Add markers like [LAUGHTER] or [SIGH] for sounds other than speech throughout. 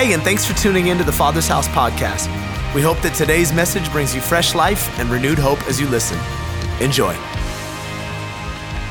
Hey, and thanks for tuning in to the Father's House podcast. We hope that today's message brings you fresh life and renewed hope as you listen. Enjoy.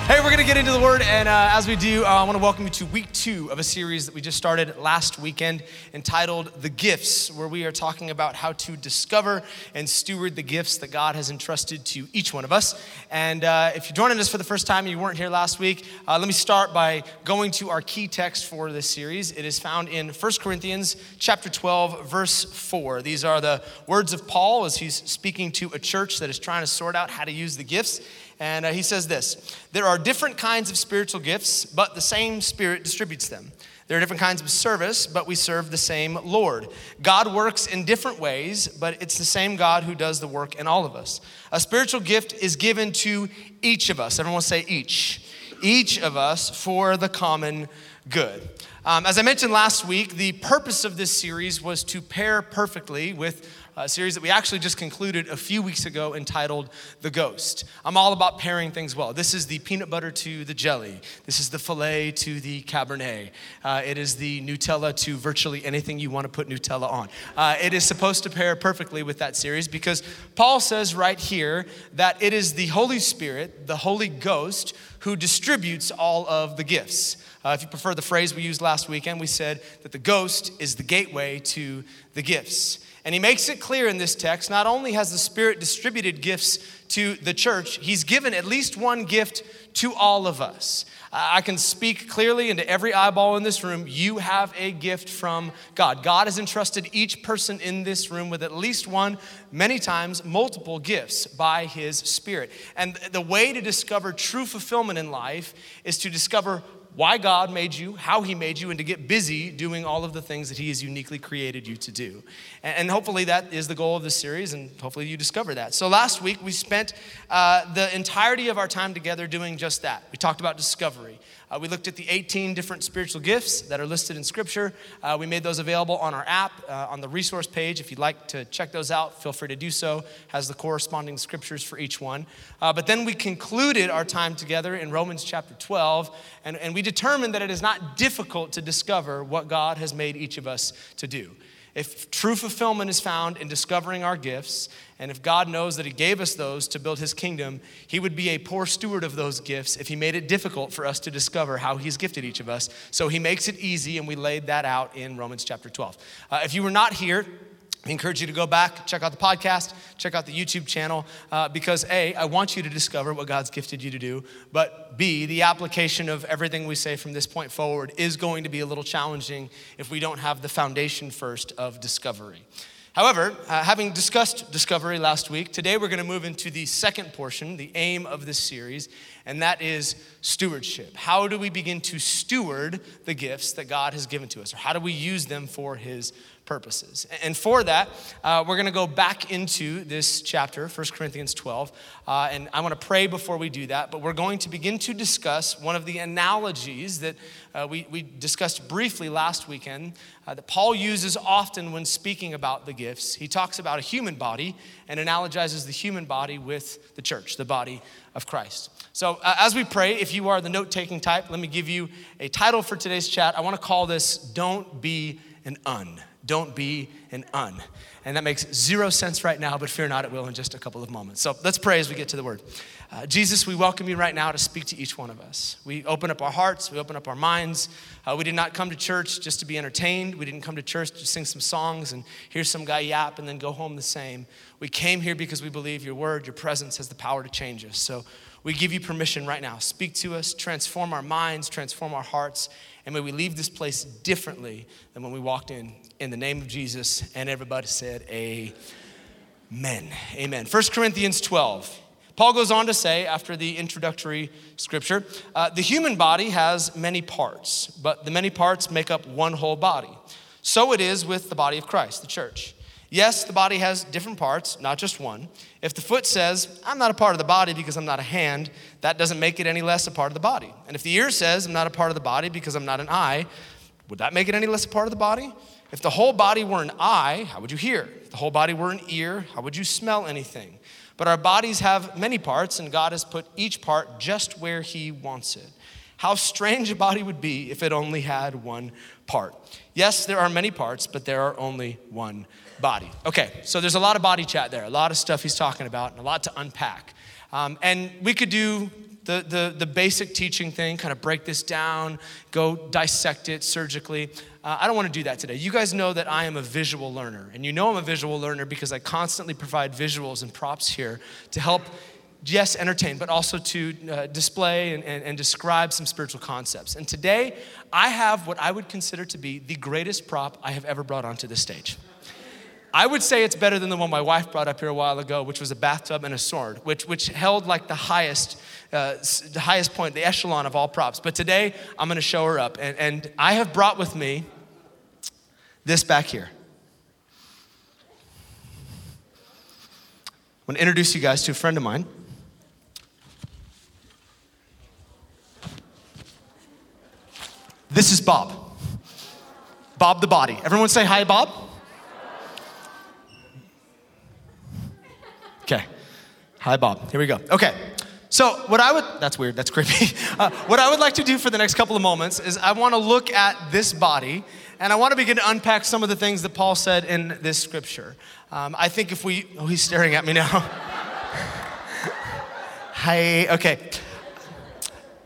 Hey, we're going to get into the word, and uh, as we do, uh, I want to welcome you to week two of a series that we just started last weekend entitled The Gifts, where we are talking about how to discover and steward the gifts that God has entrusted to each one of us. And uh, if you're joining us for the first time and you weren't here last week, uh, let me start by going to our key text for this series. It is found in 1 Corinthians chapter 12, verse 4. These are the words of Paul as he's speaking to a church that is trying to sort out how to use the gifts. And uh, he says this There are different kinds of spiritual gifts, but the same Spirit distributes them. There are different kinds of service, but we serve the same Lord. God works in different ways, but it's the same God who does the work in all of us. A spiritual gift is given to each of us. Everyone say each. Each of us for the common good. Um, as I mentioned last week, the purpose of this series was to pair perfectly with a series that we actually just concluded a few weeks ago entitled The Ghost. I'm all about pairing things well. This is the peanut butter to the jelly, this is the filet to the Cabernet, uh, it is the Nutella to virtually anything you want to put Nutella on. Uh, it is supposed to pair perfectly with that series because Paul says right here that it is the Holy Spirit, the Holy Ghost, who distributes all of the gifts. Uh, if you prefer the phrase we used last weekend, we said that the ghost is the gateway to the gifts. And he makes it clear in this text not only has the Spirit distributed gifts to the church, he's given at least one gift to all of us. I can speak clearly into every eyeball in this room. You have a gift from God. God has entrusted each person in this room with at least one, many times multiple gifts by His Spirit. And the way to discover true fulfillment in life is to discover why God made you, how He made you, and to get busy doing all of the things that He has uniquely created you to do. And hopefully that is the goal of this series, and hopefully you discover that. So last week we spent uh, the entirety of our time together doing just that. We talked about discovery. Uh, we looked at the 18 different spiritual gifts that are listed in Scripture. Uh, we made those available on our app, uh, on the resource page. If you'd like to check those out, feel free to do so. Has the corresponding scriptures for each one. Uh, but then we concluded our time together in Romans chapter 12, and, and we determined that it is not difficult to discover what God has made each of us to do. If true fulfillment is found in discovering our gifts, and if God knows that He gave us those to build His kingdom, He would be a poor steward of those gifts if He made it difficult for us to discover how He's gifted each of us. So He makes it easy, and we laid that out in Romans chapter 12. Uh, if you were not here, I encourage you to go back, check out the podcast, check out the YouTube channel, uh, because A, I want you to discover what God's gifted you to do, but B, the application of everything we say from this point forward is going to be a little challenging if we don't have the foundation first of discovery. However, uh, having discussed discovery last week, today we're going to move into the second portion, the aim of this series, and that is stewardship. How do we begin to steward the gifts that God has given to us, or how do we use them for His purposes. And for that, uh, we're going to go back into this chapter, 1 Corinthians 12. Uh, and I want to pray before we do that, but we're going to begin to discuss one of the analogies that uh, we, we discussed briefly last weekend uh, that Paul uses often when speaking about the gifts. He talks about a human body and analogizes the human body with the church, the body of Christ. So, uh, as we pray, if you are the note taking type, let me give you a title for today's chat. I want to call this Don't Be an Un. Don't be an un. And that makes zero sense right now, but fear not, it will in just a couple of moments. So let's pray as we get to the word. Uh, Jesus, we welcome you right now to speak to each one of us. We open up our hearts, we open up our minds. Uh, we did not come to church just to be entertained. We didn't come to church to sing some songs and hear some guy yap and then go home the same. We came here because we believe your word, your presence has the power to change us. So we give you permission right now. Speak to us, transform our minds, transform our hearts, and may we leave this place differently than when we walked in. In the name of Jesus, and everybody said, Amen. Amen. 1 Corinthians 12. Paul goes on to say, after the introductory scripture, uh, the human body has many parts, but the many parts make up one whole body. So it is with the body of Christ, the church. Yes, the body has different parts, not just one. If the foot says, I'm not a part of the body because I'm not a hand, that doesn't make it any less a part of the body. And if the ear says, I'm not a part of the body because I'm not an eye, would that make it any less a part of the body? If the whole body were an eye, how would you hear? If the whole body were an ear, how would you smell anything? But our bodies have many parts, and God has put each part just where He wants it. how strange a body would be if it only had one part. Yes, there are many parts, but there are only one body. Okay, so there's a lot of body chat there, a lot of stuff he's talking about, and a lot to unpack. Um, and we could do the, the, the basic teaching thing, kind of break this down, go dissect it surgically. Uh, I don't want to do that today. You guys know that I am a visual learner, and you know I'm a visual learner because I constantly provide visuals and props here to help yes, entertain, but also to uh, display and, and, and, describe some spiritual concepts. And today, I have what I would consider to be the greatest prop I have ever brought onto the stage. I would say it's better than the one my wife brought up here a while ago, which was a bathtub and a sword, which, which held like the highest, uh, the highest point, the echelon of all props. But today, I'm gonna show her up. And, and I have brought with me this back here. I want to introduce you guys to a friend of mine. This is Bob. Bob the body. Everyone say hi, Bob. Okay. Hi, Bob. Here we go. Okay. So, what I would, that's weird, that's creepy. [LAUGHS] Uh, what I would like to do for the next couple of moments is I want to look at this body and I want to begin to unpack some of the things that Paul said in this scripture. Um, I think if we, oh, he's staring at me now. [LAUGHS] Hi, okay.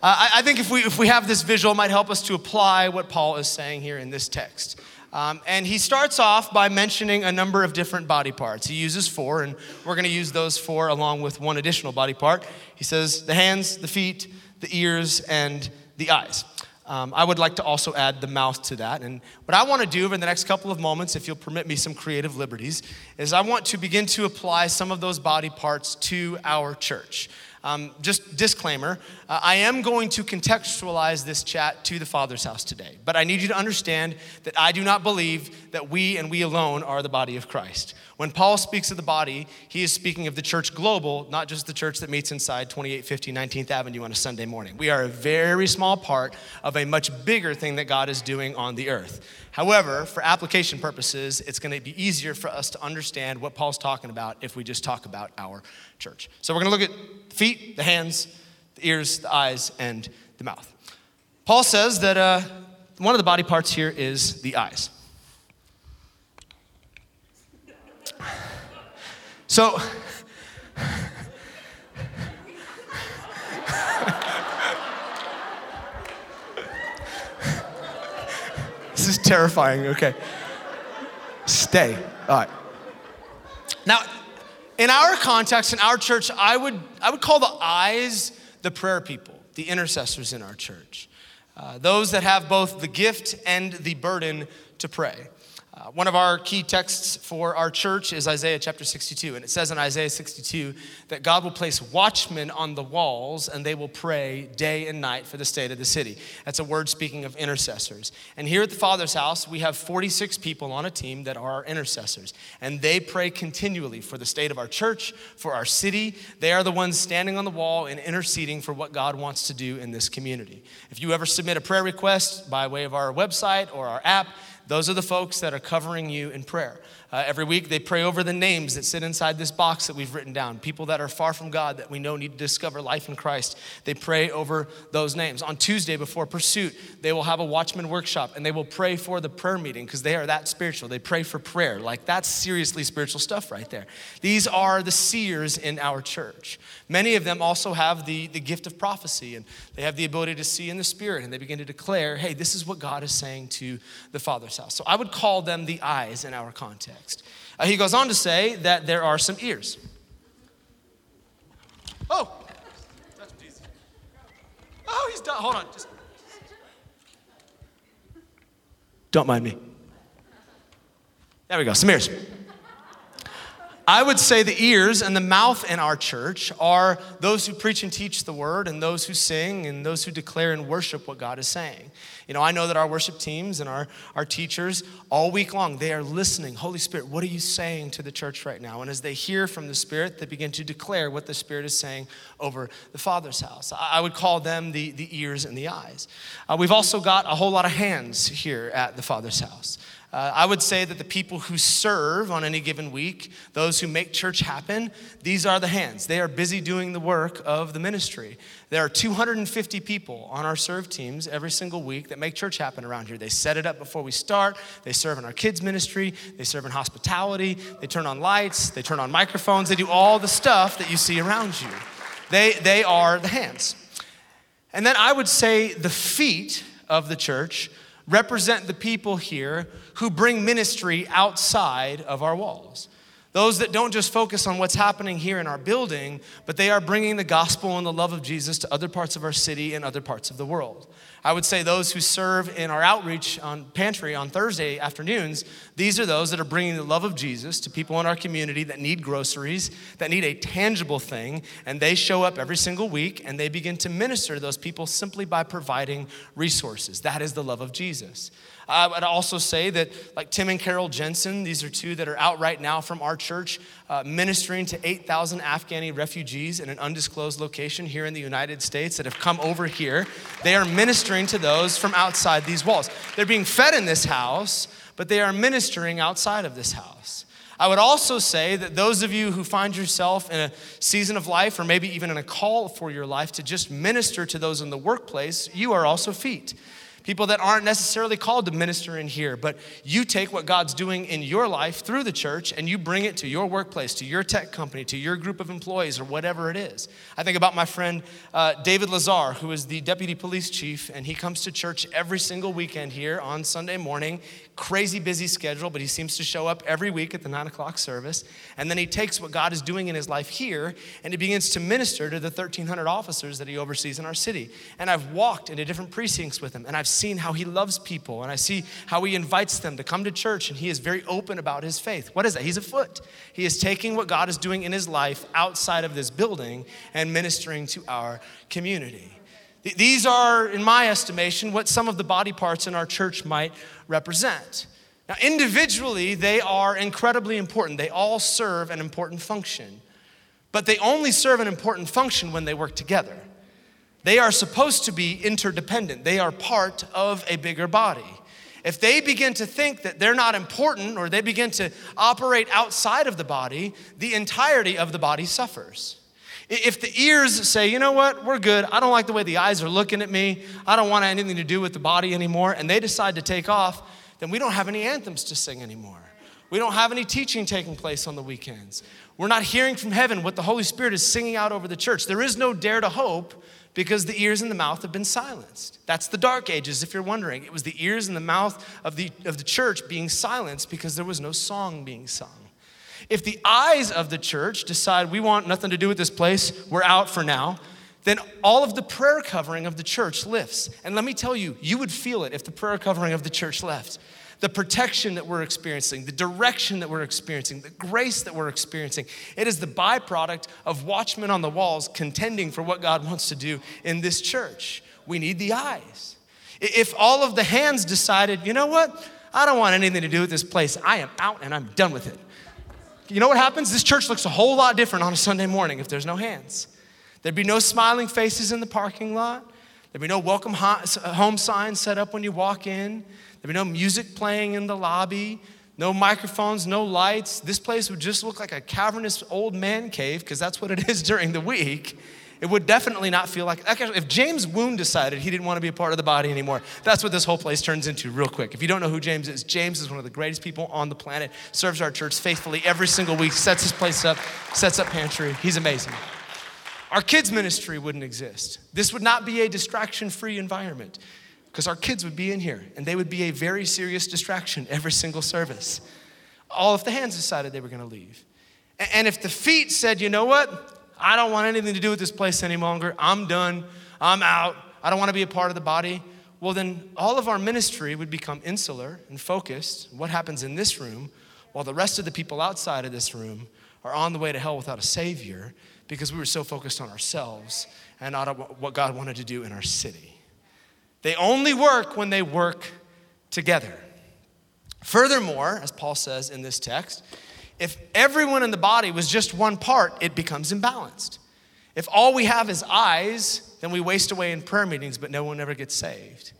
Uh, I, I, think if we, if we have this visual, it might help us to apply what Paul is saying here in this text. Um, and he starts off by mentioning a number of different body parts. He uses four, and we're going to use those four along with one additional body part. He says the hands, the feet, the ears, and the eyes. Um, I would like to also add the mouth to that. And what I want to do over the next couple of moments, if you'll permit me some creative liberties, is I want to begin to apply some of those body parts to our church. Um, just disclaimer uh, I am going to contextualize this chat to the Father's house today, but I need you to understand that I do not believe that we and we alone are the body of Christ. When Paul speaks of the body, he is speaking of the church global, not just the church that meets inside 2850 19th Avenue on a Sunday morning. We are a very small part of a much bigger thing that God is doing on the earth. However, for application purposes, it's going to be easier for us to understand what Paul's talking about if we just talk about our church. So we're going to look at the feet, the hands, the ears, the eyes, and the mouth. Paul says that uh, one of the body parts here is the eyes. So, this is terrifying. Okay. Stay. All right. Now, in our context, in our church, I would, I would call the eyes the prayer people, the intercessors in our church. Uh, those that have both the gift and the burden to pray. Uh, one of our key texts for our church is Isaiah chapter 62. And it says in Isaiah 62 that God will place watchmen on the walls and they will pray day and night for the state of the city. That's a word speaking of intercessors. And here at the Father's house, we have 46 people on a team that are intercessors. And they pray continually for the state of our church, for our city. They are the ones standing on the wall and interceding for what God wants to do in this community. If you ever submit a prayer request by way of our website or our app, those are the folks that are covering you in prayer. Uh, every week, they pray over the names that sit inside this box that we've written down. People that are far from God that we know need to discover life in Christ. They pray over those names. On Tuesday, before Pursuit, they will have a watchman workshop and they will pray for the prayer meeting because they are that spiritual. They pray for prayer. Like, that's seriously spiritual stuff right there. These are the seers in our church. Many of them also have the, the gift of prophecy and they have the ability to see in the spirit and they begin to declare, hey, this is what God is saying to the Father's house. So I would call them the eyes in our context Uh, he goes on to say that there are some ears. Oh. Oh, he's done. Hold on. Just don't mind me. There we go. Some ears. I would say the ears and the mouth in our church are those who preach and teach the word, and those who sing, and those who declare and worship what God is saying. You know, I know that our worship teams and our, our teachers, all week long, they are listening. Holy Spirit, what are you saying to the church right now? And as they hear from the Spirit, they begin to declare what the Spirit is saying over the Father's house. I, would call them the, the ears and the eyes. Uh, we've also got a whole lot of hands here at the Father's house. Uh, I would say that the people who serve on any given week, those who make church happen, these are the hands. They are busy doing the work of the ministry. There are 250 people on our serve teams every single week that make church happen around here. They set it up before we start, they serve in our kids' ministry, they serve in hospitality, they turn on lights, they turn on microphones, they do all the stuff that you see around you. They, they are the hands. And then I would say the feet of the church represent the people here who bring ministry outside of our walls. Those that don't just focus on what's happening here in our building, but they are bringing the gospel and the love of Jesus to other parts of our city and other parts of the world. I would say those who serve in our outreach on pantry on Thursday afternoons, these are those that are bringing the love of Jesus to people in our community that need groceries, that need a tangible thing, and they show up every single week and they begin to minister to those people simply by providing resources. That is the love of Jesus. I would also say that, like Tim and Carol Jensen, these are two that are out right now from our church uh, ministering to 8,000 Afghani refugees in an undisclosed location here in the United States that have come over here. They are ministering to those from outside these walls. They're being fed in this house, but they are ministering outside of this house. I would also say that those of you who find yourself in a season of life, or maybe even in a call for your life to just minister to those in the workplace, you are also feet people that aren't necessarily called to minister in here, but you take what God's doing in your life through the church and you bring it to your workplace, to your tech company, to your group of employees, or whatever it is. I think about my friend uh, David Lazar, who is the deputy police chief, and he comes to church every single weekend here on Sunday morning. Crazy busy schedule, but he seems to show up every week at the nine o'clock service. And then he takes what God is doing in his life here and he begins to minister to the 1,300 officers that he oversees in our city. And I've walked into different precincts with him and I've seen how he loves people and I see how he invites them to come to church and he is very open about his faith. What is that? He's a foot. He is taking what God is doing in his life outside of this building and ministering to our community. These are, in my estimation, what some of the body parts in our church might represent. Now, individually, they are incredibly important. They all serve an important function, but they only serve an important function when they work together. They are supposed to be interdependent, they are part of a bigger body. If they begin to think that they're not important or they begin to operate outside of the body, the entirety of the body suffers. If the ears say, you know what, we're good, I don't like the way the eyes are looking at me, I don't want anything to do with the body anymore, and they decide to take off, then we don't have any anthems to sing anymore. We don't have any teaching taking place on the weekends. We're not hearing from heaven what the Holy Spirit is singing out over the church. There is no dare to hope because the ears and the mouth have been silenced. That's the dark ages, if you're wondering. It was the ears and the mouth of the, of the church being silenced because there was no song being sung. If the eyes of the church decide we want nothing to do with this place, we're out for now, then all of the prayer covering of the church lifts. And let me tell you, you would feel it if the prayer covering of the church left the protection that we're experiencing, the direction that we're experiencing, the grace that we're experiencing. It is the byproduct of watchmen on the walls contending for what God wants to do in this church. We need the eyes. If all of the hands decided, you know what? I don't want anything to do with this place. I am out and I'm done with it. You know what happens? This church looks a whole lot different on a Sunday morning if there's no hands. There'd be no smiling faces in the parking lot. There'd be no welcome uh, home sign set up when you walk in. There'd be no music playing in the lobby, no microphones, no lights. This place would just look like a cavernous old man cave, because that's what it is [LAUGHS] during the week. It would definitely not feel like, if James Woon decided he didn't want to be a part of the body anymore, that's what this whole place turns into real quick. If you don't know who James is, James is one of the greatest people on the planet, serves our church faithfully every single week, sets his place up, sets up pantry. He's amazing. Our kids' ministry wouldn't exist. This would not be a distraction free environment because our kids would be in here and they would be a very serious distraction every single service. All if the hands decided they were going to leave. And if the feet said, you know what? I don't want anything to do with this place any longer. I'm done. I'm out. I don't want to be a part of the body. Well, then all of our ministry would become insular and focused. What happens in this room, while the rest of the people outside of this room are on the way to hell without a Savior because we were so focused on ourselves and not what God wanted to do in our city. They only work when they work together. Furthermore, as Paul says in this text, if everyone in the body was just one part, it becomes imbalanced. If all we have is eyes, then we waste away in prayer meetings, but no one ever gets saved.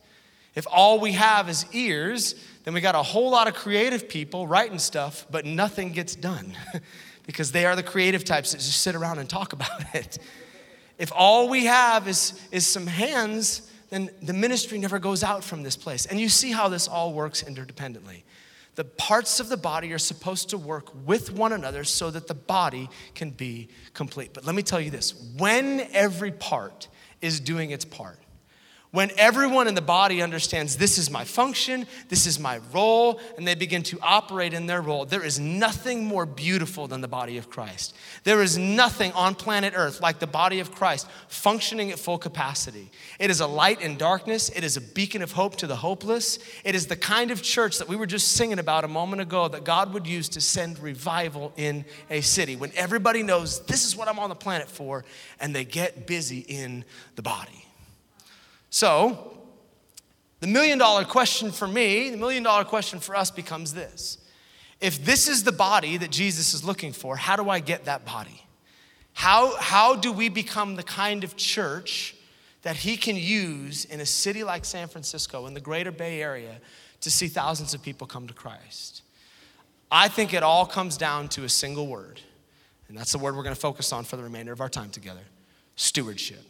If all we have is ears, then we got a whole lot of creative people writing stuff, but nothing gets done [LAUGHS] because they are the creative types that just sit around and talk about [LAUGHS] it. If all we have is, is some hands, then the ministry never goes out from this place. And you see how this all works interdependently. The parts of the body are supposed to work with one another so that the body can be complete. But let me tell you this when every part is doing its part, when everyone in the body understands this is my function, this is my role, and they begin to operate in their role, there is nothing more beautiful than the body of Christ. There is nothing on planet Earth like the body of Christ functioning at full capacity. It is a light in darkness, it is a beacon of hope to the hopeless. It is the kind of church that we were just singing about a moment ago that God would use to send revival in a city when everybody knows this is what I'm on the planet for, and they get busy in the body. So, the million dollar question for me, the million dollar question for us becomes this If this is the body that Jesus is looking for, how do I get that body? How, how do we become the kind of church that he can use in a city like San Francisco, in the greater Bay Area, to see thousands of people come to Christ? I think it all comes down to a single word, and that's the word we're going to focus on for the remainder of our time together stewardship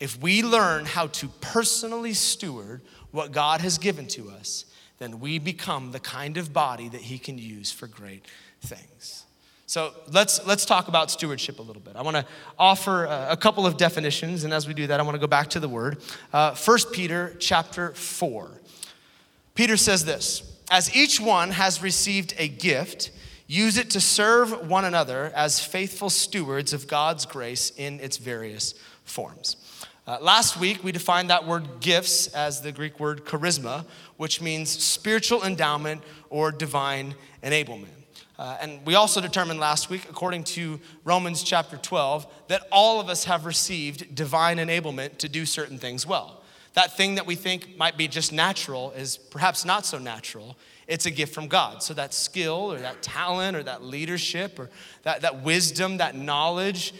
if we learn how to personally steward what God has given to us, then we become the kind of body that He can use for great things. So let's, let's talk about stewardship a little bit. I want to offer a, couple of definitions, and as we do that, I want to go back to the word. Uh, 1 Peter chapter 4. Peter says this As each one has received a gift, use it to serve one another as faithful stewards of God's grace in its various forms. Uh, last week, we defined that word gifts as the Greek word charisma, which means spiritual endowment or divine enablement. Uh, and we also determined last week, according to Romans chapter 12, that all of us have received divine enablement to do certain things well. That thing that we think might be just natural is perhaps not so natural. It's a gift from God. So that skill or that talent or that leadership or that, that wisdom, that knowledge,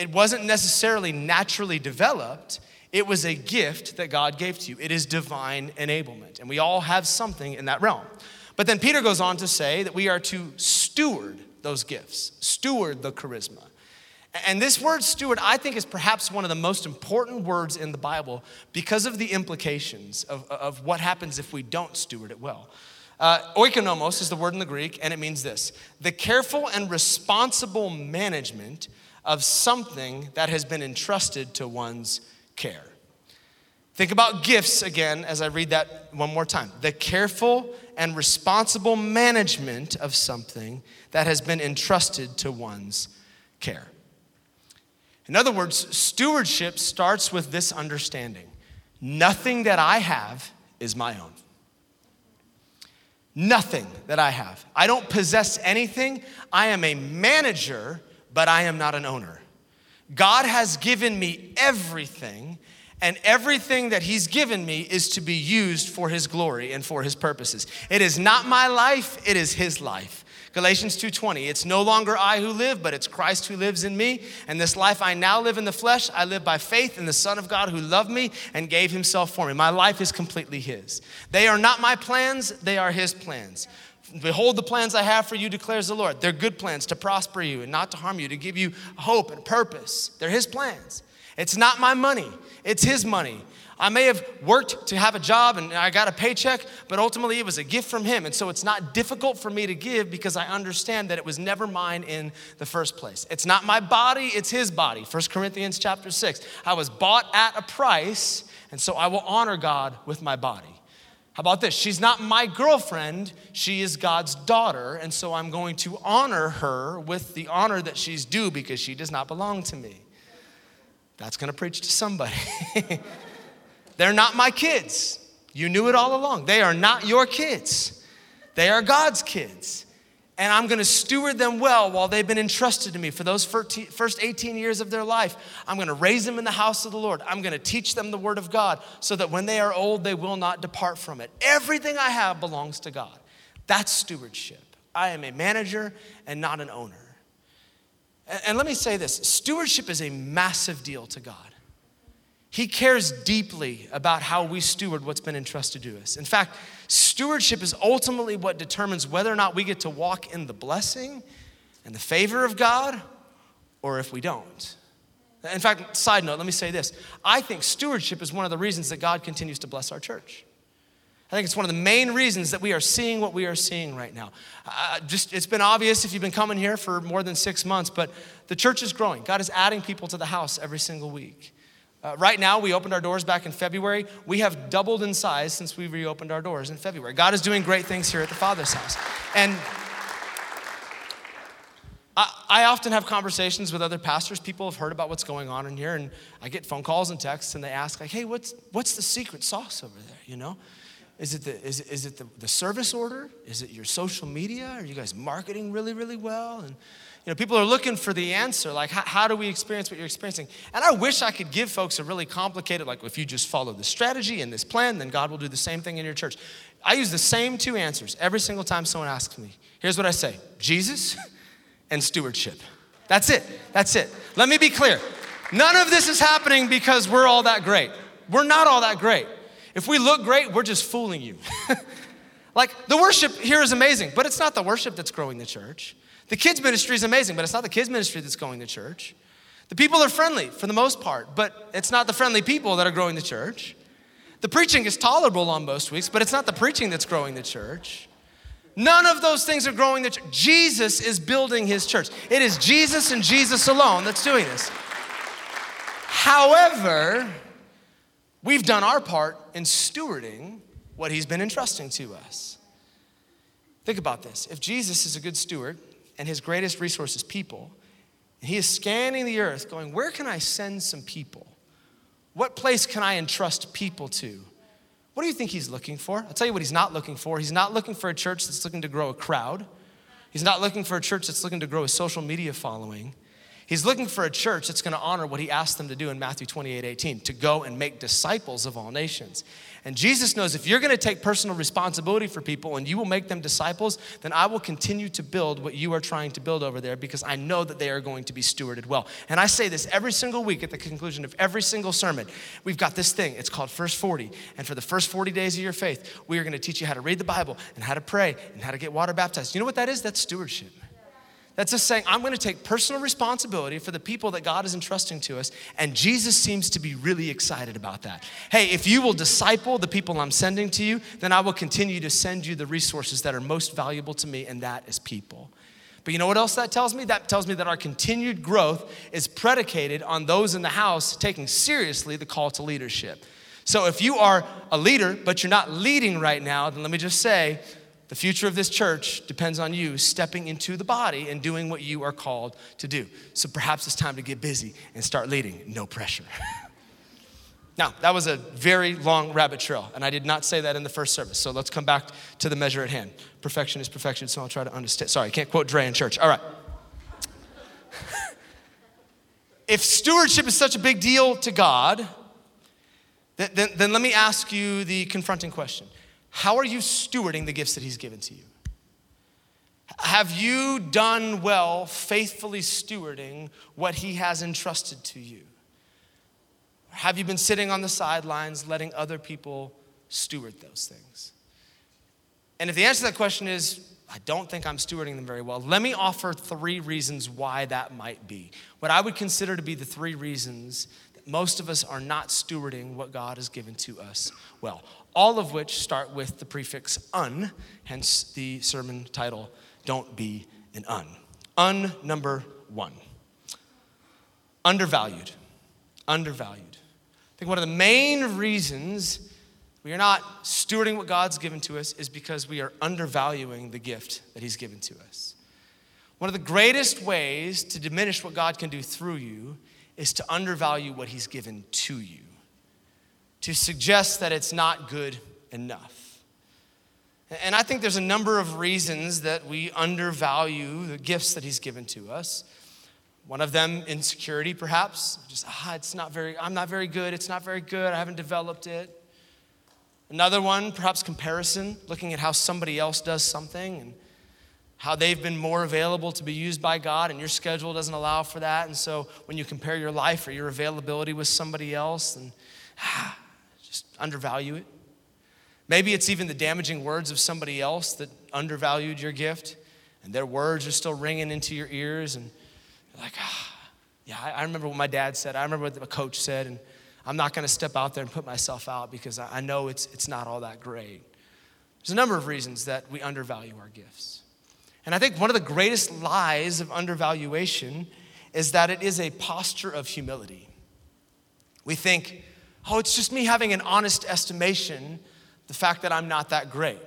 it wasn't necessarily naturally developed. It was a gift that God gave to you. It is divine enablement. And we all have something in that realm. But then Peter goes on to say that we are to steward those gifts, steward the charisma. And this word steward, I think, is perhaps one of the most important words in the Bible because of the implications of, of what happens if we don't steward it well. Uh, oikonomos is the word in the Greek, and it means this the careful and responsible management of something that has been entrusted to one's care. Think about gifts again as I read that one more time. The careful and responsible management of something that has been entrusted to one's care. In other words, stewardship starts with this understanding nothing that I have is my own. Nothing that I have. I don't possess anything. I am a manager but I am not an owner. God has given me everything, and everything that He's given me is to be used for His glory and for His purposes. It is not my life, it is His life. Galatians 2:20 It's no longer I who live but it's Christ who lives in me and this life I now live in the flesh I live by faith in the son of God who loved me and gave himself for me. My life is completely his. They are not my plans, they are his plans. Behold, the plans I have for you, declares the Lord. They're good plans to prosper you and not to harm you, to give you hope and purpose. They're His plans. It's not my money, it's His money. I may have worked to have a job and I got a paycheck, but ultimately it was a gift from Him. And so it's not difficult for me to give because I understand that it was never mine in the first place. It's not my body, it's His body. 1 Corinthians chapter 6. I was bought at a price, and so I will honor God with my body. How about this? She's not my girlfriend, she is God's daughter, and so I'm going to honor her with the honor that she's due because she does not belong to me. That's going to preach to somebody. [LAUGHS] They're not my kids. You knew it all along. They are not your kids, they are God's kids and I'm going to steward them well while they've been entrusted to me for those first 18 years of their life. I'm going to raise them in the house of the Lord. I'm going to teach them the word of God so that when they are old, they will not depart from it. Everything I have belongs to God. That's stewardship. I am a manager and not an owner. And, let me say this stewardship is a massive deal to God. He cares deeply about how we steward what's been entrusted to us. In fact, stewardship is ultimately what determines whether or not we get to walk in the blessing and the favor of God or if we don't. In fact, side note, let me say this. I think stewardship is one of the reasons that God continues to bless our church. I think it's one of the main reasons that we are seeing what we are seeing right now. Uh, just it's been obvious if you've been coming here for more than six months, but the church is growing. God is adding people to the house every single week. Uh, right now, we opened our doors back in February. We have doubled in size since we reopened our doors in February. God is doing great things here at the Father's house. And I, I often have conversations with other pastors. People have heard about what's going on in here, and I get phone calls and texts, and they ask, like, hey, what's, what's the secret sauce over there, you know? Is it, the, is, is it the, the service order? Is it your social media? Are you guys marketing really, really well? And you know, people are looking for the answer, like how, how, do we experience what you're experiencing? And I wish I could give folks a really complicated, like if you just follow the strategy and this plan, then God will do the same thing in your church. I use the same two answers every single time someone asks me. Here's what I say Jesus [LAUGHS] and stewardship. That's it. That's it. Let me be clear. None of this is happening because we're all that great. We're not all that great. If we look great, we're just fooling you. [LAUGHS] like the worship here is amazing, but it's not the worship that's growing the church. The kids' ministry is amazing, but it's not the kids' ministry that's going to church. The people are friendly for the most part, but it's not the friendly people that are growing the church. The preaching is tolerable on most weeks, but it's not the preaching that's growing the church. None of those things are growing the church. Jesus is building his church. It is Jesus and Jesus alone that's doing this. However, We've done our part in stewarding what he's been entrusting to us. Think about this. If Jesus is a good steward and his greatest resource is people, and he is scanning the earth going, Where can I send some people? What place can I entrust people to? What do you think he's looking for? I'll tell you what he's not looking for. He's not looking for a church that's looking to grow a crowd. He's not looking for a church that's looking to grow a social media following. He's looking for a church that's going to honor what he asked them to do in Matthew 28 18, to go and make disciples of all nations. And Jesus knows if you're going to take personal responsibility for people and you will make them disciples, then I will continue to build what you are trying to build over there because I know that they are going to be stewarded well. And I say this every single week at the conclusion of every single sermon. We've got this thing, it's called First 40. And for the first 40 days of your faith, we are going to teach you how to read the Bible and how to pray and how to get water baptized. You know what that is? That's stewardship. That's just saying, I'm going to take personal responsibility for the people that God is entrusting to us. And Jesus seems to be really excited about that. Hey, if you will disciple the people I'm sending to you, then I will continue to send you the resources that are most valuable to me, and that is people. But you know what else that tells me? That tells me that our continued growth is predicated on those in the house taking seriously the call to leadership. So if you are a leader, but you're not leading right now, then let me just say, the future of this church depends on you stepping into the body and doing what you are called to do. So perhaps it's time to get busy and start leading. No pressure. [LAUGHS] now, that was a very long rabbit trail, and I did not say that in the first service. So let's come back to the measure at hand. Perfection is perfection, so I'll try to understand. Sorry, I can't quote Dre in church. All right. [LAUGHS] if stewardship is such a big deal to God, then, then, then let me ask you the confronting question how are you stewarding the gifts that He's given to you? Have you done well faithfully stewarding what He has entrusted to you? Have you been sitting on the sidelines letting other people steward those things? And if the answer to that question is, I don't think I'm stewarding them very well, let me offer three reasons why that might be. What I would consider to be the three reasons that most of us are not stewarding what God has given to us well all of which start with the prefix un, hence the sermon title, Don't Be an Un. Un number one. Undervalued. Undervalued. I think one of the main reasons we are not stewarding what God's given to us is because we are undervaluing the gift that He's given to us. One of the greatest ways to diminish what God can do through you is to undervalue what He's given to you to suggest that it's not good enough. And I think there's a number of reasons that we undervalue the gifts that He's given to us. One of them, insecurity, perhaps. Just, ah, it's not very, I'm not very good, it's not very good, I haven't developed it. Another one, perhaps comparison, looking at how somebody else does something and how they've been more available to be used by God and your schedule doesn't allow for that. And so when you compare your life or your availability with somebody else, and ah, undervalue it. Maybe it's even the damaging words of somebody else that undervalued your gift, and their words are still ringing into your ears, and like, ah, yeah, I, remember what my dad said. I remember what the coach said, and I'm not going to step out there and put myself out because I know it's, it's not all that great. There's a number of reasons that we undervalue our gifts. And I think one of the greatest lies of undervaluation is that it is a posture of humility. We think, oh, it's just me having an honest estimation, the fact that I'm not that great.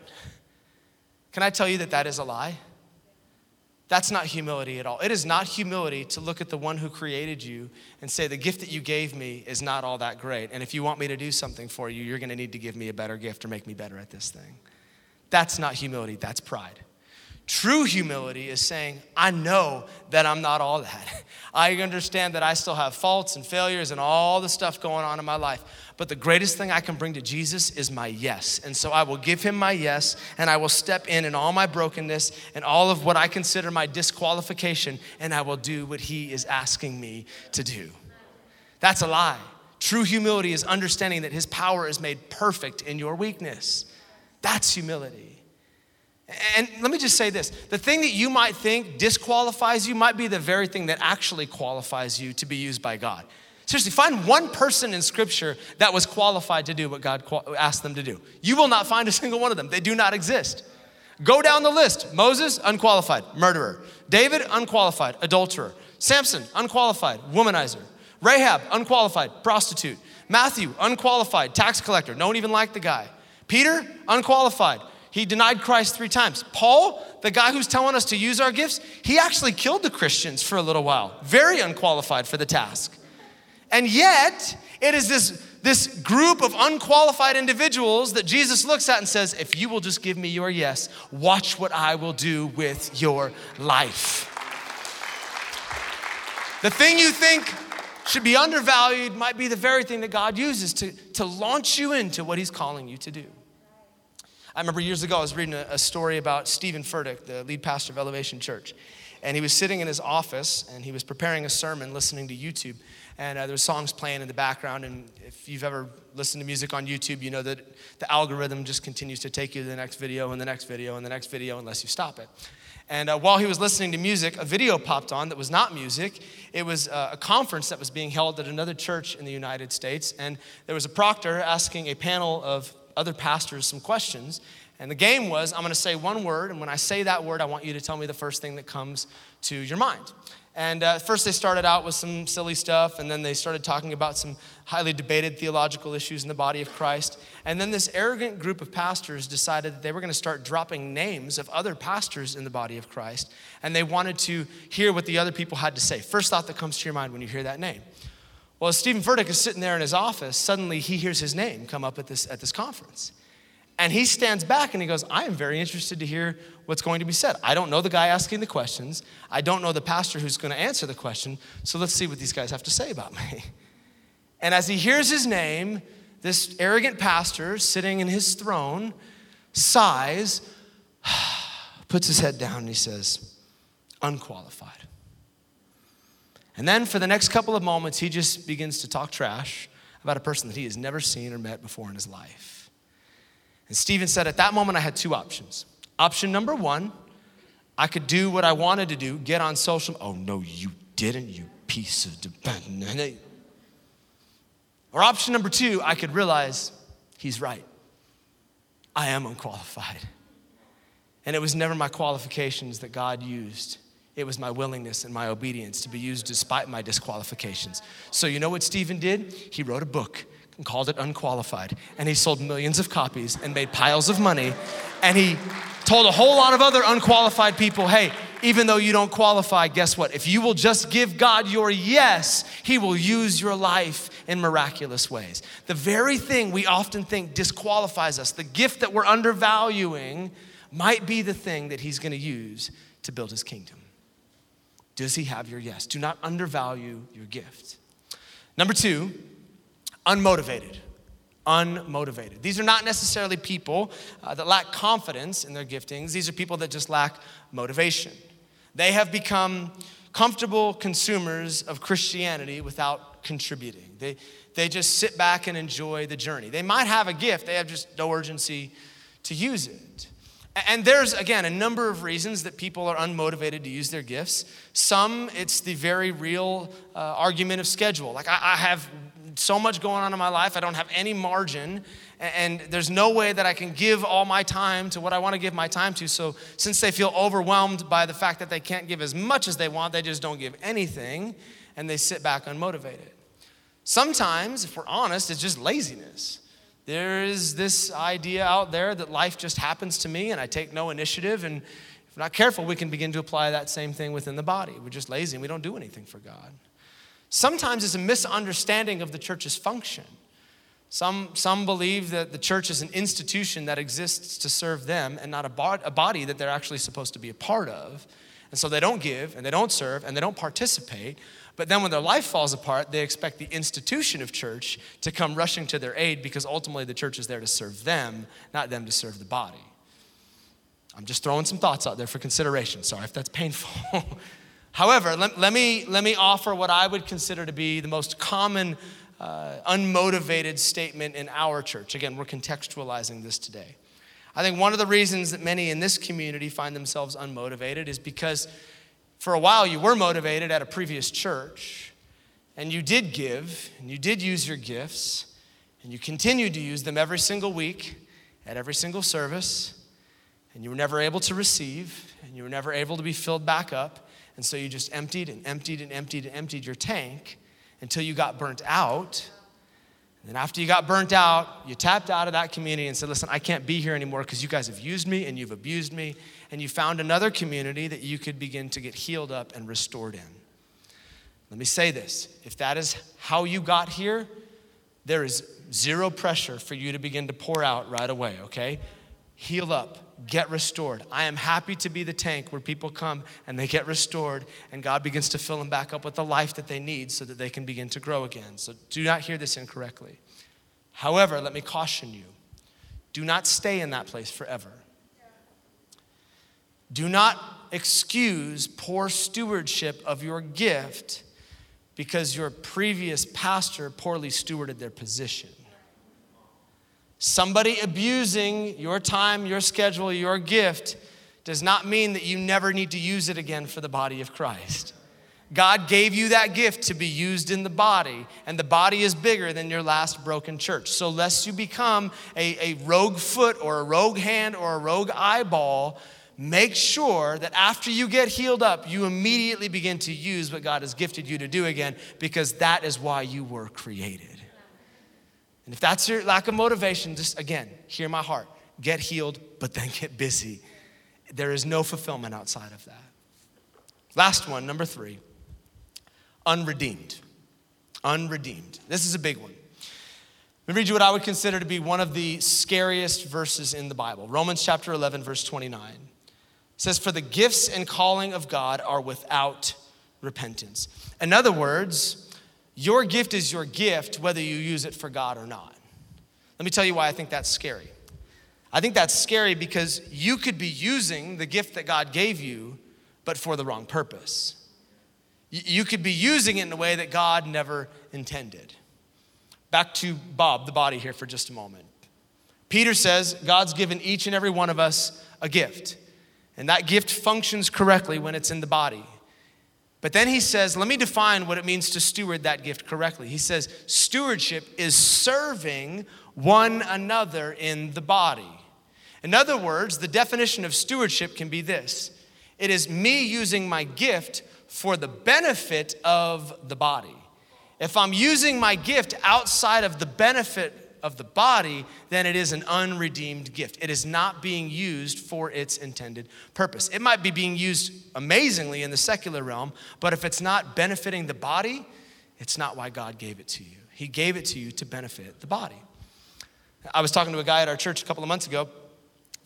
Can I tell you that that is a lie? That's not humility at all. It is not humility to look at the one who created you and say, the gift that you gave me is not all that great. And if you want me to do something for you, you're going to need to give me a better gift or make me better at this thing. That's not humility, that's pride. True humility is saying, I know that I'm not all that. [LAUGHS] I understand that I still have faults and failures and all the stuff going on in my life. But the greatest thing I can bring to Jesus is my yes. And so I will give him my yes and I will step in in all my brokenness and all of what I consider my disqualification and I will do what he is asking me to do. That's a lie. True humility is understanding that his power is made perfect in your weakness. That's humility. And let me just say this the thing that you might think disqualifies you might be the very thing that actually qualifies you to be used by God. Seriously, find one person in Scripture that was qualified to do what God asked them to do. You will not find a [LAUGHS] single one of them, they do not exist. Go down the list Moses, unqualified, murderer. David, unqualified, adulterer. Samson, unqualified, womanizer. Rahab, unqualified, prostitute. Matthew, unqualified, tax collector. No one even liked the guy. Peter, unqualified, he denied Christ three times. Paul, the guy who's telling us to use our gifts, he actually killed the Christians for a little while, very unqualified for the task. And yet, it is this, this group of unqualified individuals that Jesus looks at and says, If you will just give me your yes, watch what I will do with your life. The thing you think should be undervalued might be the very thing that God uses to, to launch you into what He's calling you to do. I remember years ago, I was reading a, a story about Steven Furtick, the lead pastor of Elevation Church. And he was sitting in his office and he was preparing a sermon, listening to YouTube. And uh, there were songs playing in the background. And if you've ever listened to music on YouTube, you know that the algorithm just continues to take you to the next video and the next video and the next video unless you stop it. And uh, while he was listening to music, a video popped on that was not music. It was uh, a conference that was being held at another church in the United States. And there was a proctor asking a panel of other pastors some questions. And the game was I'm going to say one word, and when I say that word, I want you to tell me the first thing that comes to your mind. And uh, first, they started out with some silly stuff, and then they started talking about some highly debated theological issues in the body of Christ. And then this arrogant group of pastors decided that they were going to start dropping names of other pastors in the body of Christ, and they wanted to hear what the other people had to say. First thought that comes to your mind when you hear that name. Well, as Steven Furtick is sitting there in his office, suddenly he hears his name come up at this, at this conference. And he stands back and he goes, I am very interested to hear what's going to be said. I don't know the guy asking the questions. I don't know the pastor who's going to answer the question. So let's see what these guys have to say about me. [LAUGHS] And as he hears his name, this arrogant pastor sitting in his throne sighs, [SIGHS] puts his head down, and he says, Unqualified. And then for the next couple of moments, he just begins to talk trash about a person that he has never seen or met before in his life. And Steven said, At that moment, I had two options. Option number one, I could do what I wanted to do, get on social. Oh, no, you didn't, you piece of. Or option number two, I could realize he's right. I am unqualified. And it was never my qualifications that God used it was my willingness and my obedience to be used despite my disqualifications. So, you know what Steven did? He wrote a book and called it Unqualified. And he sold millions of copies and made piles of money. And he told a whole lot of other unqualified people hey, even though you don't qualify, guess what? If you will just give God your yes, He will use your life in miraculous ways. The very thing we often think disqualifies us, the gift that we're undervaluing, might be the thing that He's gonna use to build His kingdom. Does he have your yes? Do not undervalue your gift. Number two, unmotivated. unmotivated. These are not necessarily people uh, that lack confidence in their giftings, these are people that just lack motivation. They have become comfortable consumers of Christianity without contributing. They, they just sit back and enjoy the journey. They might have a gift, they have just no urgency to use it. And there's, again, a number of reasons that people are unmotivated to use their gifts. Some, it's the very real uh, argument of schedule. Like, I, I have so much going on in my life, I don't have any margin, and there's no way that I can give all my time to what I want to give my time to. So, since they feel overwhelmed by the fact that they can't give as much as they want, they just don't give anything, and they sit back unmotivated. Sometimes, if we're honest, it's just laziness. There is this idea out there that life just happens to me and I take no initiative. And if we're not careful, we can begin to apply that same thing within the body. We're just lazy and we don't do anything for God. Sometimes it's a misunderstanding of the church's function. Some, some believe that the church is an institution that exists to serve them and not a, a body that they're actually supposed to be a part of. And so they don't give and they don't serve and they don't participate. But then when their life falls apart, they expect the institution of church to come rushing to their aid because ultimately the church is there to serve them, not them to serve the body. I'm just throwing some thoughts out there for consideration. Sorry if that's painful. [LAUGHS] However, let, let, me, let me offer what I would consider to be the most common uh, unmotivated statement in our church. Again, we're contextualizing this today. I think one of the reasons that many in this community find themselves unmotivated is because for a while you were motivated at a previous church, and you did give, and you did use your gifts, and you continued to use them every single week at every single service, and you were never able to receive, and you were never able to be filled back up. And so you just emptied and emptied and emptied and emptied your tank until you got burnt out. And then after you got burnt out, you tapped out of that community and said, Listen, I can't be here anymore because you guys have used me and you've abused me and you found another community that you could begin to get healed up and restored in. Let me say this if that is how you got here, there is zero pressure for you to begin to pour out right away, okay? Heal up, get restored. I am happy to be the tank where people come and they get restored and God begins to fill them back up with the life that they need so that they can begin to grow again. So do not hear this incorrectly. However, let me caution you do not stay in that place forever. Do not excuse poor stewardship of your gift because your previous pastor poorly stewarded their position. Somebody abusing your time, your schedule, your gift does not mean that you never need to use it again for the body of Christ. God gave you that gift to be used in the body, and the body is bigger than your last broken church. So, lest you become a, a rogue foot or a rogue hand or a rogue eyeball, make sure that after you get healed up, you immediately begin to use what God has gifted you to do again, because that is why you were created. And if that's your lack of motivation, just again, hear my heart. Get healed, but then get busy. There is no fulfillment outside of that. Last one, number three unredeemed. Unredeemed. This is a big one. Let me read you what I would consider to be one of the scariest verses in the Bible Romans chapter 11, verse 29 says, For the gifts and calling of God are without repentance. In other words, your gift is your gift whether you use it for God or not. Let me tell you why I think that's scary. I think that's scary because you could be using the gift that God gave you, but for the wrong purpose. You could be using it in a way that God never intended. Back to Bob, the body, here for just a moment. Peter says God's given each and every one of us a gift. And that gift functions correctly when it's in the body. But then he says, let me define what it means to steward that gift correctly. He says, stewardship is serving one another in the body. In other words, the definition of stewardship can be this it is me using my gift for the benefit of the body. If I'm using my gift outside of the benefit of the body, then it is an unredeemed gift. It is not being used for its intended purpose. It might be being used amazingly in the secular realm, but if it's not benefiting the body, it's not why God gave it to you. He gave it to you to benefit the body. I was talking to a guy at our church a couple of months ago,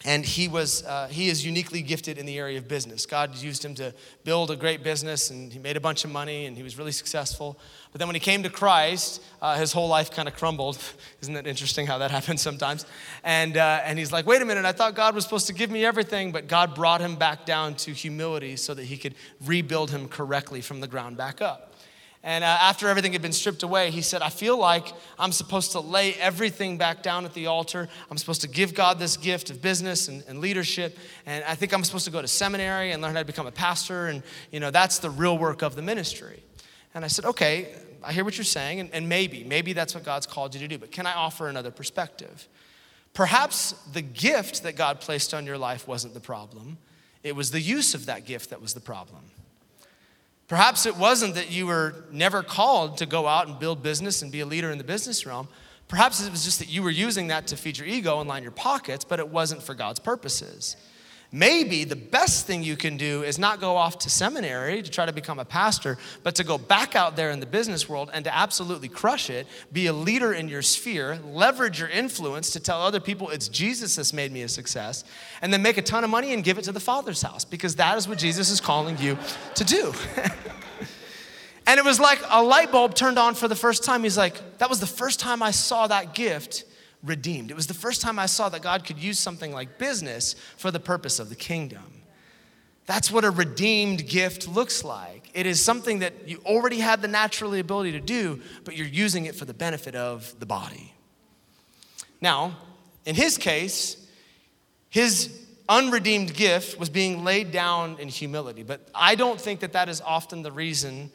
and he was uh, he is uniquely gifted in the area of business. God used him to build a great business and he made a bunch of money and he was really successful. But then when he came to christ uh, his whole life kind of crumbled. [LAUGHS] Isn't it interesting how that [LAUGHS] happens sometimes? And uh, and he's like wait a minute i thought god was supposed to give me everything but god brought him back down to humility so that he could rebuild him correctly from the ground back up and uh, after everything had been stripped away, he said, I feel like I'm supposed to lay everything back down at the altar. I'm supposed to give God this gift of business and, and, leadership. And I think I'm supposed to go to seminary and learn how to become a pastor. And, you know, that's the real work of the ministry. And I said, okay, I hear what you're saying. And, and maybe, maybe that's what God's called you to do. But can I offer another perspective? Perhaps the gift that God placed on your life wasn't the problem, it was the use of that gift that was the problem. Perhaps it wasn't that you were never called to go out and build business and be a leader in the business realm. Perhaps it was just that you were using that to feed your ego and line your pockets, but it wasn't for God's purposes. Maybe the best thing you can do is not go off to seminary to try to become a pastor, but to go back out there in the business world and to absolutely crush it, be a leader in your sphere, leverage your influence to tell other people it's Jesus that's made me a success, and then make a ton of money and give it to the Father's house because that is what Jesus is calling you to do. [LAUGHS] and it was like a light bulb turned on for the first time. He's like, that was the first time I saw that gift redeemed. It was the first time I saw that God could use something like business for the purpose of the kingdom. That's what a redeemed gift looks like. It is something that you already had the natural ability to do, but you're using it for the benefit of the body. Now, in his case, his unredeemed gift was being laid down in humility, but I don't think that that is often the reason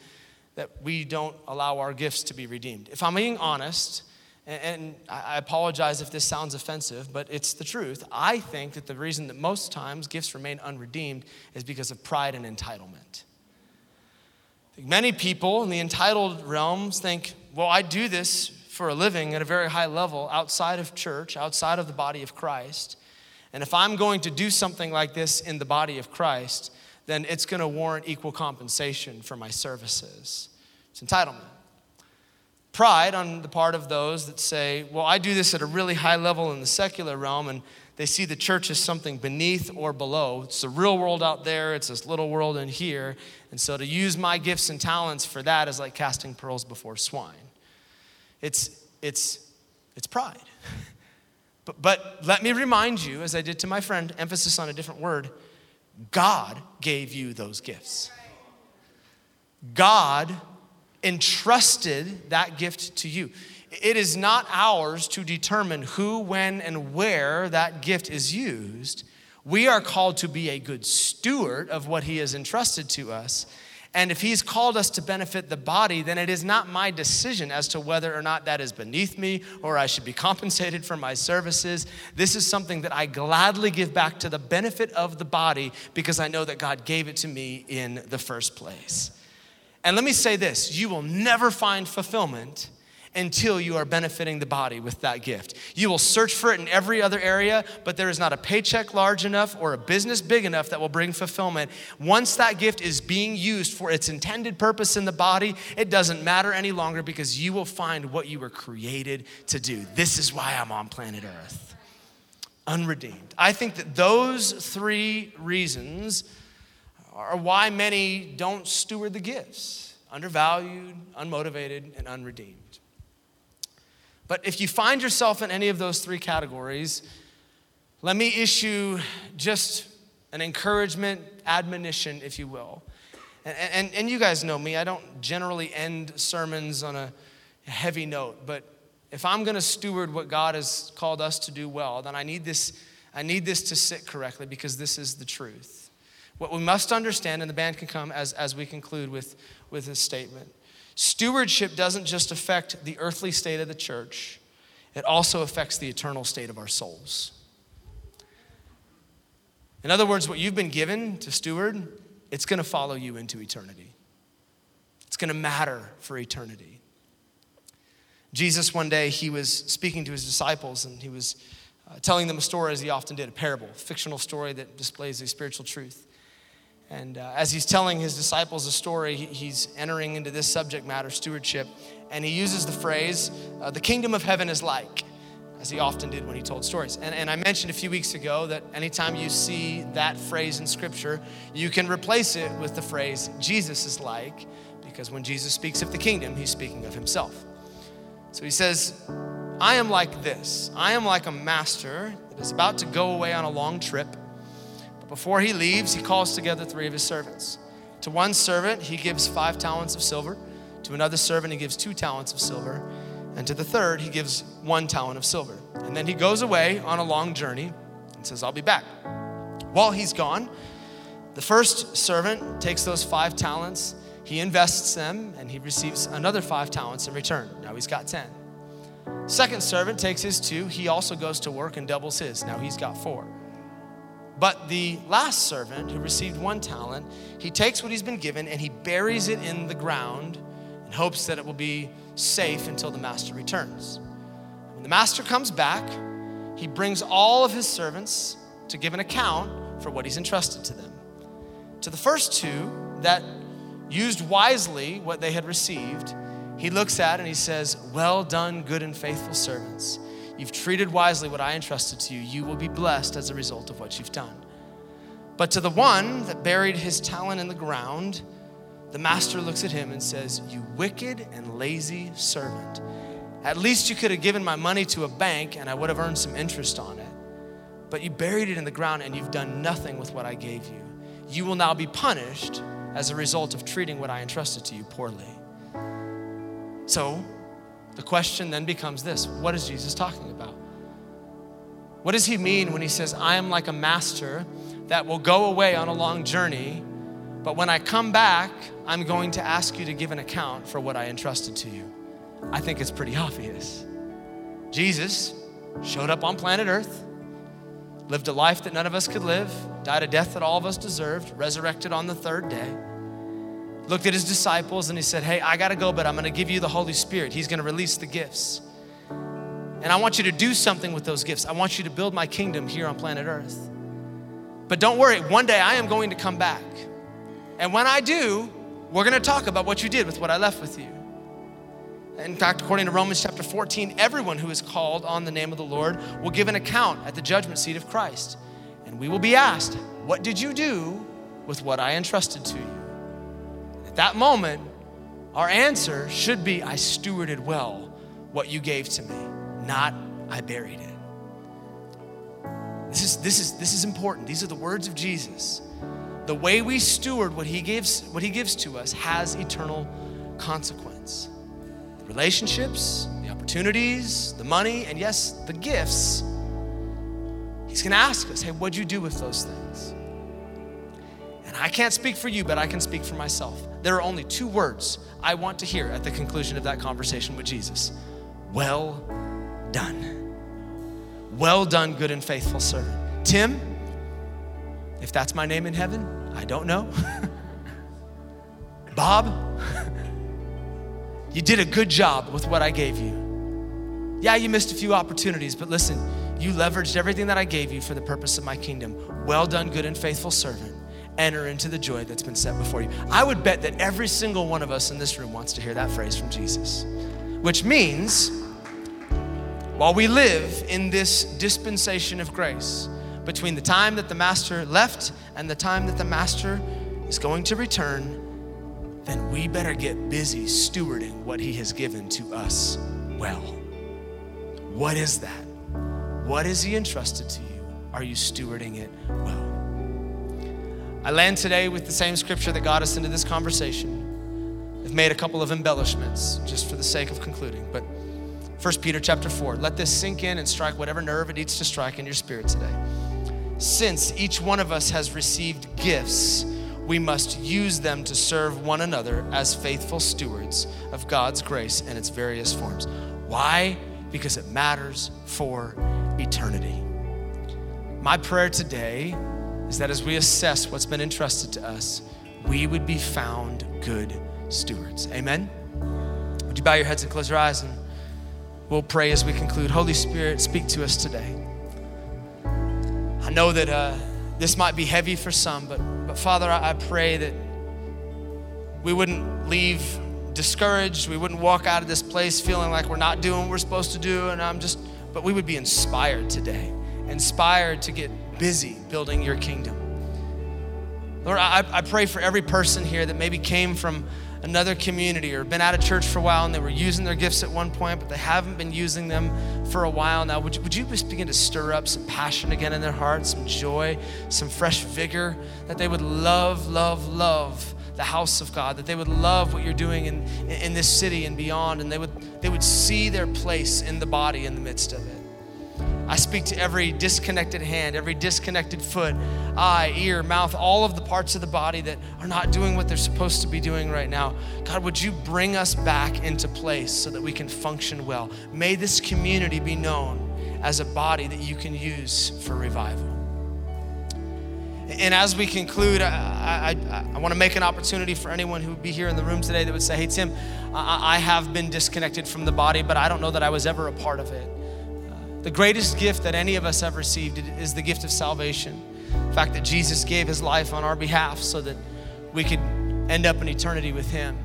that we don't allow our gifts to be redeemed. If I'm being honest, and I apologize if this sounds offensive, but it's the truth. I think that the reason that most times gifts remain unredeemed is because of pride and entitlement. Many people in the entitled realms think, well, I do this for a living at a very high level outside of church, outside of the body of Christ. And if I'm going to do something like this in the body of Christ, then it's going to warrant equal compensation for my services. It's entitlement pride on the part of those that say, well, I do this at a really high level in the secular realm, and they see the church as something beneath or below. It's the real world out there, it's this little world in here. And so to use my gifts and talents for that is like casting pearls before swine. It's, it's, it's pride. [LAUGHS] But, but let me remind you, as I did to my friend, emphasis on a different word God gave you those gifts. God entrusted that gift to you. It is not ours to determine who, when, and where that gift is used. We are called to be a good steward of what He has entrusted to us. And if He's called us to benefit the body, then it is not my decision as to whether or not that is beneath me or I should be [LAUGHS] compensated for my services. This is something that I gladly give back to the benefit of the body because I know that God gave it to me in the first place. And let me say this you will never find fulfillment until you are benefiting the body with that gift. You will search for it in every other area, but there is not a paycheck large enough or a business big enough that will bring fulfillment. Once that gift is being used for its intended purpose in the body, it doesn't matter any longer because you will find what you were created to do. This is why I'm on planet Earth. Unredeemed. I think that those three reasons are why many don't steward the gifts undervalued, unmotivated, and unredeemed. But if you find yourself in any of those three categories, let me issue just an encouragement, admonition, if you will. And, and, and you guys know me, I don't generally end sermons on a heavy note, but if I'm gonna steward what God has called us to do well, then I need this, I need this to sit correctly because this is the truth. What we must understand, and the band can come as, as we conclude with, with this statement stewardship doesn't just affect the earthly state of the church, it also affects the eternal state of our souls. In other words, what you've been given to steward, it's going to follow you into eternity. It's going to matter for eternity. Jesus, one day, he was speaking to his disciples and he was uh, telling them a story as he often did, a parable, a fictional story that displays a spiritual truth. And uh, as he's telling his disciples a story, he's entering into this subject matter, stewardship, and he uses the phrase, uh, the kingdom of heaven is like. as he often did when he told stories. And, and I mentioned a few weeks ago that anytime you see that phrase in scripture, you can replace it with the phrase, Jesus is like, because when Jesus speaks of the kingdom, he's speaking of himself. So he says, I am like this I am like a master that is about to go away on a long trip. Before he leaves, he calls together three of his servants. To one servant, he gives five talents of silver. To another servant, he gives two talents of silver. And to the third, he gives one talent of silver. And then he goes away on a long journey and says, I'll be back. While he's gone, the first servant takes those five talents, he invests them, and he receives another five talents in return. Now he's got 10. Second servant takes his two, he also goes to work and doubles his. Now he's got four. But the last servant who received one talent, he takes what he's been given and he buries it in the ground in hopes that it will be safe until the master returns. When the master comes back, he brings all of his servants to give an account for what he's entrusted to them. To the first two that used wisely what they had received, he looks at and he says, Well done, good and faithful servants. You've treated wisely what I entrusted to you. You will be blessed as a result of what you've done. But to the one that buried his talent in the ground, the master looks at him and says, You wicked and lazy servant. At least you could have given my money to a bank and I would have earned some interest on it. But you buried it in the ground and you've done nothing with what I gave you. You will now be punished as a result of treating what I entrusted to you poorly. So the question then becomes this what is Jesus talking about? What does he mean when he says, I am like a master that will go away on a long journey, but when I come back, I'm going to ask you to give an account for what I entrusted to you? I think it's pretty obvious. Jesus showed up on planet Earth, lived a life that none of us could live, died a death that all of us deserved, resurrected on the third day looked at his disciples and he said, Hey, I got to go, but I'm going to give you the Holy Spirit. He's going to release the gifts. And I want you to do something with those gifts. I want you to build my kingdom here on planet Earth. But don't worry, one day I am going to come back. And when I do, we're going to talk about what you did with what I left with you. In fact, according to Romans chapter 14, everyone who is called on the name of the Lord will give an account at the judgment seat of Christ. And we will be asked, What did you do with what I entrusted to you? That moment, our answer should be I stewarded well what you gave to me, not I buried it. This is, this is, this is important. These are the words of Jesus. The way we steward what he gives, what he gives to us has eternal consequence. The relationships, the opportunities, the money, and yes, the gifts. He's gonna ask us, hey, what'd you do with those things? And I can't speak for you, but I can speak for myself. There are only two words I want to hear at the conclusion of that conversation with Jesus Well done. Well done, good and faithful servant. Tim, if that's my name in heaven, I don't know. [LAUGHS] Bob, [LAUGHS] you did a good job with what I gave you. Yeah, you missed a few opportunities, but listen, you leveraged everything that I gave you for the purpose of my kingdom. Well done, good and faithful servant enter into the joy that's been set before you. I would bet that every single one of us in this room wants to hear that phrase from Jesus, which means while we live in this dispensation of grace, between the time that the master left and the time that the master is going to return, then we better get busy stewarding what he has given to us well. What is that? What is he entrusted to you? Are you stewarding it well? I land today with the same scripture that got us into this conversation. I've made a couple of embellishments just for the sake of concluding, but 1 Peter chapter 4. Let this sink in and strike whatever nerve it needs to strike in your spirit today. Since each one of us has received gifts, we must use them to serve one another as faithful stewards of God's grace in its various forms. Why? Because it matters for eternity. My prayer today is that as we assess what's been entrusted to us, we would be found good stewards. Amen? Would you bow your heads and close your eyes and we'll pray as we conclude. Holy Spirit, speak to us today. I know that uh, this might be heavy for some, but, but Father, I, I pray that we wouldn't leave discouraged. We wouldn't walk out of this place feeling like we're not doing what we're supposed to do. And I'm just but we would be inspired today, inspired to get busy building your kingdom. Lord, I, I pray for every person here that maybe came from another community or been out of church for a while and they were using their gifts at one point, but they haven't been using them for a while now. Would you, would you just begin to stir up some passion again in their hearts, some joy, some fresh vigor, that they would love, love, love the house of God, that they would love what you're doing in, in this city and beyond, and they would, they would see their place in the body in the midst of it. I speak to every disconnected hand, every disconnected foot, eye, ear, mouth, all of the parts of the body that are not doing what they're supposed to be doing right now. God, would you bring us back into place so that we can function well? May this community be known as a body that you can use for revival. And as we conclude, I, I, I want to make an opportunity for anyone who would be here in the room today that would say, Hey, Tim, I, I have been disconnected from the body, but I don't know that I was ever a part of it. The greatest gift that any of us have received is the gift of salvation. The fact that Jesus gave his life on our behalf so that we could end up in eternity with him.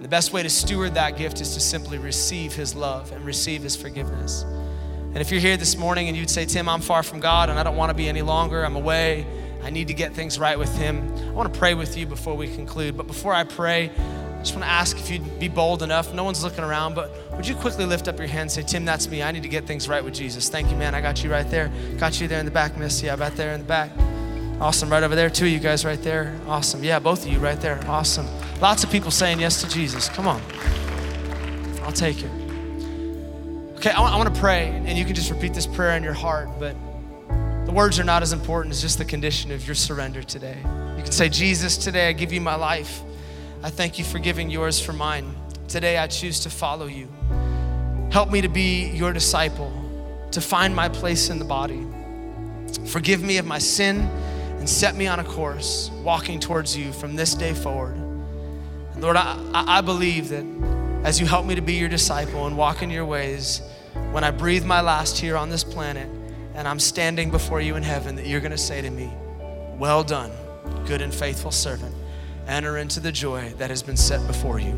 The best way to steward that gift is to simply receive his love and receive his forgiveness. And if you're here this morning and you'd say, Tim, I'm far from God and I don't want to be any longer, I'm away, I need to get things right with him, I want to pray with you before we conclude. But before I pray, just want to ask if you'd be bold enough. No one's looking around, but would you quickly lift up your hand and say, Tim, that's me. I need to get things right with Jesus. Thank you, man. I got you right there. Got you there in the back, miss. Yeah, right there in the back. Awesome. Right over there, two of you guys right there. Awesome. Yeah, both of you right there. Awesome. Lots of people saying yes to Jesus. Come on. I'll take it. Okay, I I want to pray, and you can just repeat this prayer in your heart, but the words are not as important as just the condition of your surrender today. You can say, Jesus, today I give you my life. I thank you for giving yours for mine. Today I choose to follow you. Help me to be your disciple, to find my place in the body. Forgive me of my sin and set me on a course walking towards you from this day forward. Lord, I, I believe that as you help me to be your disciple and walk in your ways, when I breathe my last here on this planet and I'm standing before you in heaven, that you're going to say to me, Well done, good and faithful servant enter into the joy that has been set before you.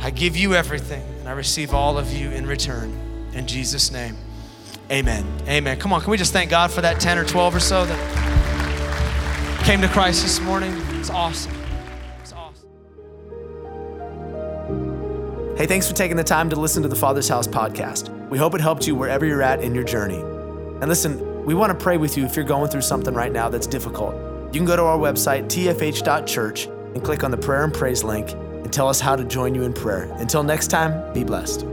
I give you everything and I receive all of you in return. In Jesus' name, amen. Amen. Come on, can we just thank God for that 10 or 12 or so that came to Christ this morning? It's awesome. It's awesome. Hey, thanks for taking the time to listen to the Father's House podcast. We hope it helped you wherever you're at in your journey. And listen, we want to pray with you if you're going through something right now that's difficult. You can go to our website, tfh.church, and click on the prayer and praise link and tell us how to join you in prayer. Until next time, be blessed.